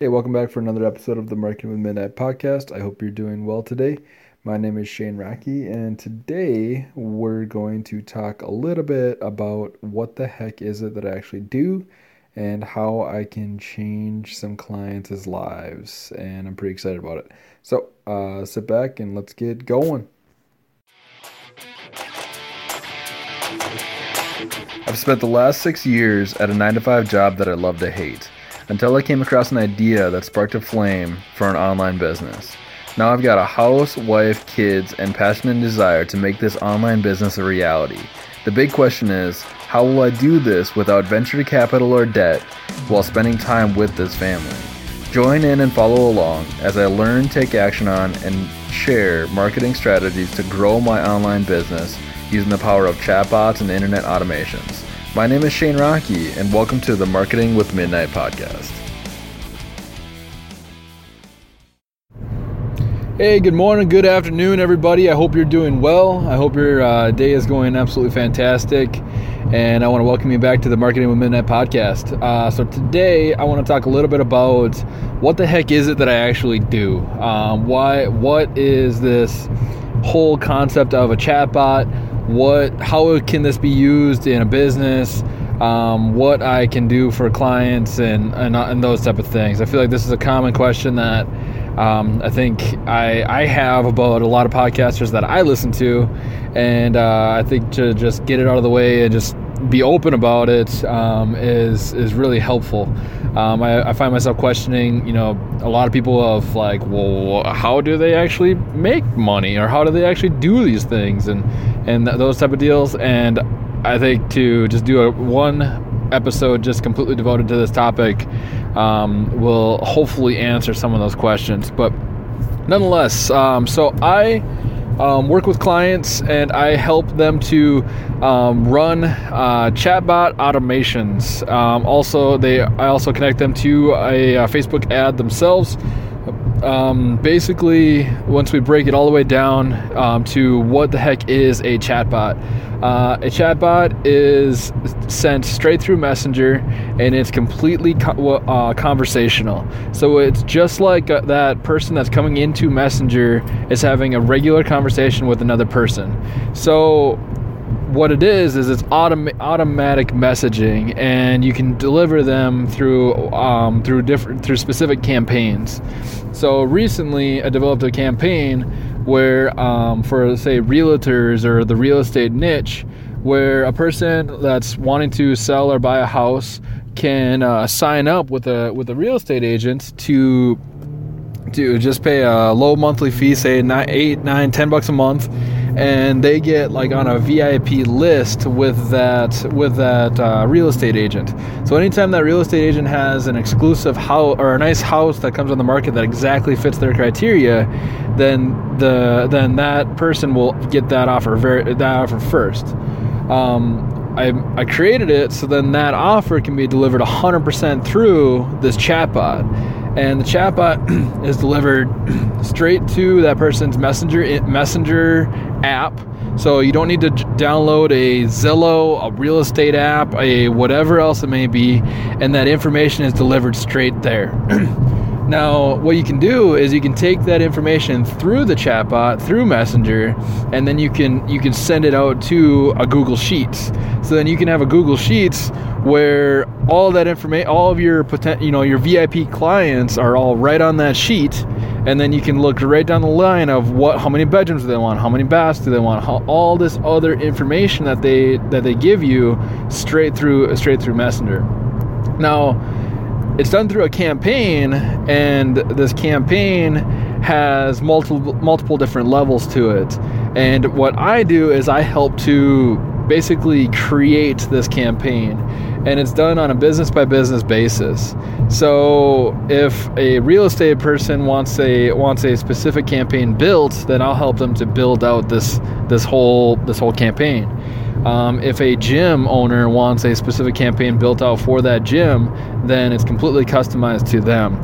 Hey, welcome back for another episode of the Marketing with Midnight podcast. I hope you're doing well today. My name is Shane Rocky, and today we're going to talk a little bit about what the heck is it that I actually do and how I can change some clients' lives. And I'm pretty excited about it. So uh, sit back and let's get going. I've spent the last six years at a 9 to 5 job that I love to hate until I came across an idea that sparked a flame for an online business. Now I've got a house, wife, kids, and passion and desire to make this online business a reality. The big question is how will I do this without venture capital or debt while spending time with this family? Join in and follow along as I learn, take action on, and share marketing strategies to grow my online business using the power of chatbots and internet automations. My name is Shane Rocky, and welcome to the Marketing with Midnight podcast. Hey, good morning, good afternoon, everybody. I hope you're doing well. I hope your uh, day is going absolutely fantastic. And I want to welcome you back to the Marketing with Midnight podcast. Uh, so, today I want to talk a little bit about what the heck is it that I actually do? Um, why, what is this whole concept of a chatbot? What how can this be used in a business um, what I can do for clients and, and, and those type of things. I feel like this is a common question that um, I think I, I have about a lot of podcasters that I listen to, and uh, I think to just get it out of the way and just be open about it um, is is really helpful. Um, I, I, find myself questioning, you know, a lot of people of like, well, how do they actually make money, or how do they actually do these things, and and those type of deals. And I think to just do a one episode just completely devoted to this topic um, will hopefully answer some of those questions. But nonetheless, um, so I um, work with clients and I help them to um, run uh, chatbot automations. Um, also, they I also connect them to a, a Facebook ad themselves. Um, basically, once we break it all the way down um, to what the heck is a chatbot, uh, a chatbot is sent straight through Messenger and it's completely co- uh, conversational. So it's just like uh, that person that's coming into Messenger is having a regular conversation with another person. So what it is is it's autom- automatic messaging and you can deliver them through um, through different through specific campaigns. So recently i developed a campaign where um, for say realtors or the real estate niche where a person that's wanting to sell or buy a house can uh, sign up with a with a real estate agent to to just pay a low monthly fee say nine, eight nine ten bucks a month and they get like on a VIP list with that with that uh, real estate agent. So anytime that real estate agent has an exclusive house or a nice house that comes on the market that exactly fits their criteria, then the then that person will get that offer very that offer first. Um, I, I created it so then that offer can be delivered 100% through this chatbot and the chatbot is delivered straight to that person's messenger messenger app so you don't need to download a Zillow, a real estate app, a whatever else it may be, and that information is delivered straight there. now, what you can do is you can take that information through the chatbot, through Messenger, and then you can you can send it out to a Google Sheets. So then you can have a Google Sheets where all that information, all of your potent, you know, your VIP clients are all right on that sheet, and then you can look right down the line of what, how many bedrooms do they want, how many baths do they want, how, all this other information that they that they give you straight through straight through Messenger. Now, it's done through a campaign, and this campaign has multiple multiple different levels to it. And what I do is I help to basically create this campaign and it's done on a business by business basis. So if a real estate person wants a wants a specific campaign built, then I'll help them to build out this this whole this whole campaign. Um, if a gym owner wants a specific campaign built out for that gym, then it's completely customized to them.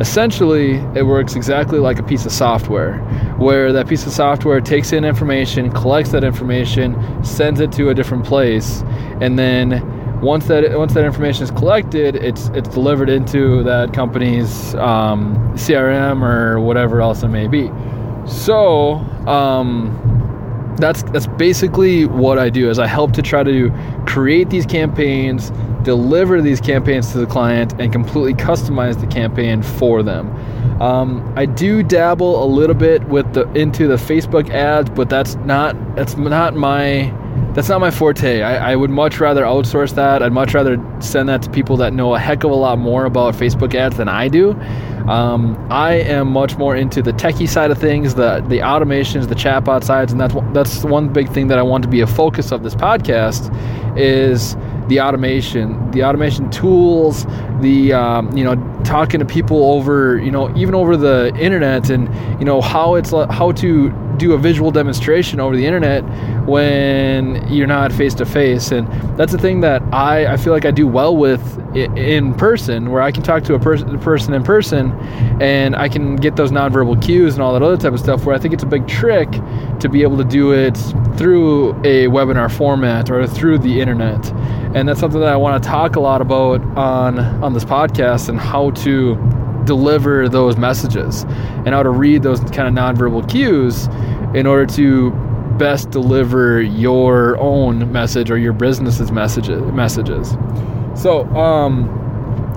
Essentially, it works exactly like a piece of software, where that piece of software takes in information, collects that information, sends it to a different place, and then once that once that information is collected, it's it's delivered into that company's um, CRM or whatever else it may be. So um, that's that's basically what I do. Is I help to try to create these campaigns, deliver these campaigns to the client, and completely customize the campaign for them. Um, I do dabble a little bit with the into the Facebook ads, but that's not that's not my that's not my forte. I, I, would much rather outsource that. I'd much rather send that to people that know a heck of a lot more about Facebook ads than I do. Um, I am much more into the techie side of things, the the automations, the chatbot sides, and that's that's one big thing that I want to be a focus of this podcast is the automation, the automation tools, the um, you know talking to people over you know even over the internet, and you know how it's how to do a visual demonstration over the internet when you're not face to face. And that's the thing that I, I feel like I do well with in person, where I can talk to a person, person in person and I can get those nonverbal cues and all that other type of stuff. Where I think it's a big trick to be able to do it through a webinar format or through the internet. And that's something that I want to talk a lot about on, on this podcast and how to deliver those messages and how to read those kind of nonverbal cues in order to best deliver your own message or your business's messages messages. So um,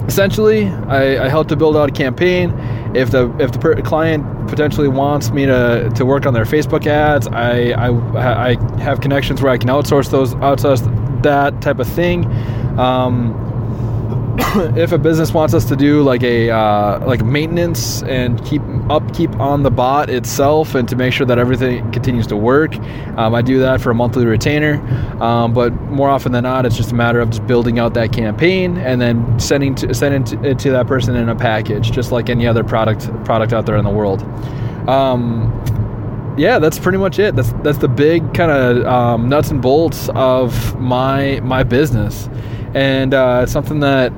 essentially I, I help to build out a campaign. If the if the per- client potentially wants me to, to work on their facebook ads I, I i have connections where i can outsource those outsource that type of thing. Um, if a business wants us to do like a uh, like maintenance and keep upkeep on the bot itself and to make sure that everything continues to work, um, I do that for a monthly retainer. Um, but more often than not, it's just a matter of just building out that campaign and then sending to, sending it to that person in a package, just like any other product product out there in the world. Um, yeah, that's pretty much it. That's that's the big kind of um, nuts and bolts of my my business, and uh, something that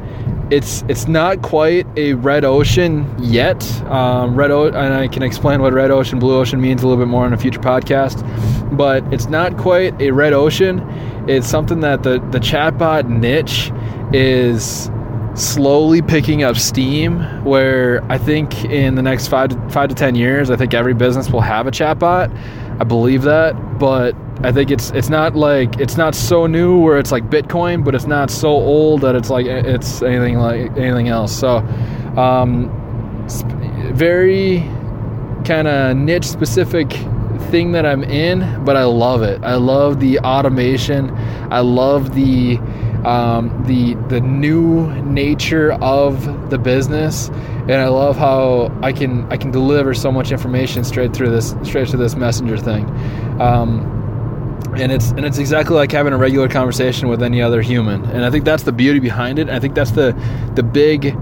it's it's not quite a red ocean yet. Um, red o- and I can explain what red ocean, blue ocean means a little bit more in a future podcast. But it's not quite a red ocean. It's something that the the chatbot niche is slowly picking up steam. Where I think in the next five to, five to ten years, I think every business will have a chatbot. I believe that, but I think it's it's not like it's not so new where it's like Bitcoin, but it's not so old that it's like it's anything like anything else. So, um, very kind of niche specific thing that I'm in, but I love it. I love the automation. I love the um, the the new nature of the business, and I love how I can I can deliver so much information straight through this straight to this messenger thing. Um, and it's and it's exactly like having a regular conversation with any other human and i think that's the beauty behind it i think that's the the big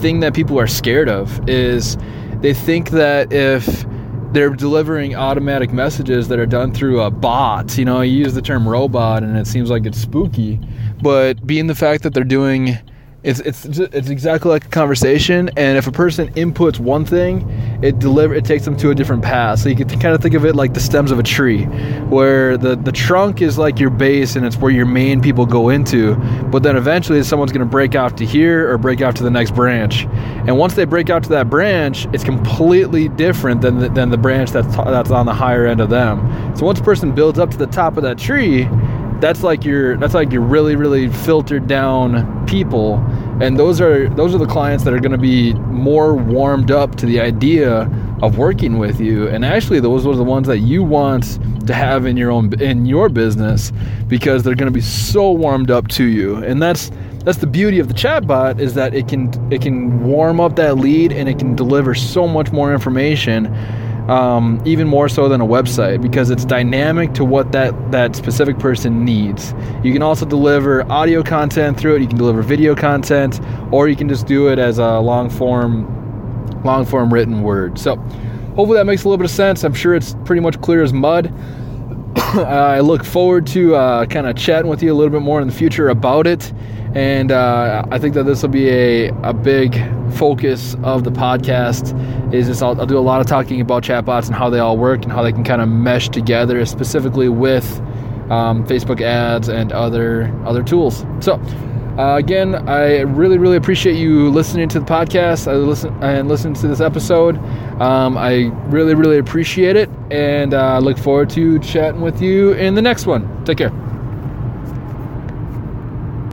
thing that people are scared of is they think that if they're delivering automatic messages that are done through a bot. You know you use the term robot and it seems like it's spooky but being the fact that they're doing it's it's it's exactly like a conversation, and if a person inputs one thing, it deliver it takes them to a different path. So you can kind of think of it like the stems of a tree, where the the trunk is like your base, and it's where your main people go into. But then eventually, someone's going to break off to here or break off to the next branch, and once they break out to that branch, it's completely different than the, than the branch that's that's on the higher end of them. So once a person builds up to the top of that tree that's like your that's like your really really filtered down people. And those are those are the clients that are going to be more warmed up to the idea of working with you. And actually those are the ones that you want to have in your own in your business because they're going to be so warmed up to you. And that's that's the beauty of the chatbot is that it can it can warm up that lead and it can deliver so much more information um, even more so than a website because it's dynamic to what that that specific person needs. You can also deliver audio content through it. You can deliver video content, or you can just do it as a long form, long form written word. So hopefully that makes a little bit of sense. I'm sure it's pretty much clear as mud. I look forward to uh, kind of chatting with you a little bit more in the future about it. And uh, I think that this will be a, a big focus of the podcast is just I'll, I'll, do a lot of talking about chatbots and how they all work and how they can kind of mesh together specifically with um, Facebook ads, and other other tools. So. Uh, again, I really, really appreciate you listening to the podcast. I listen and listen to this episode. Um, I really, really appreciate it, and uh, look forward to chatting with you in the next one. Take care.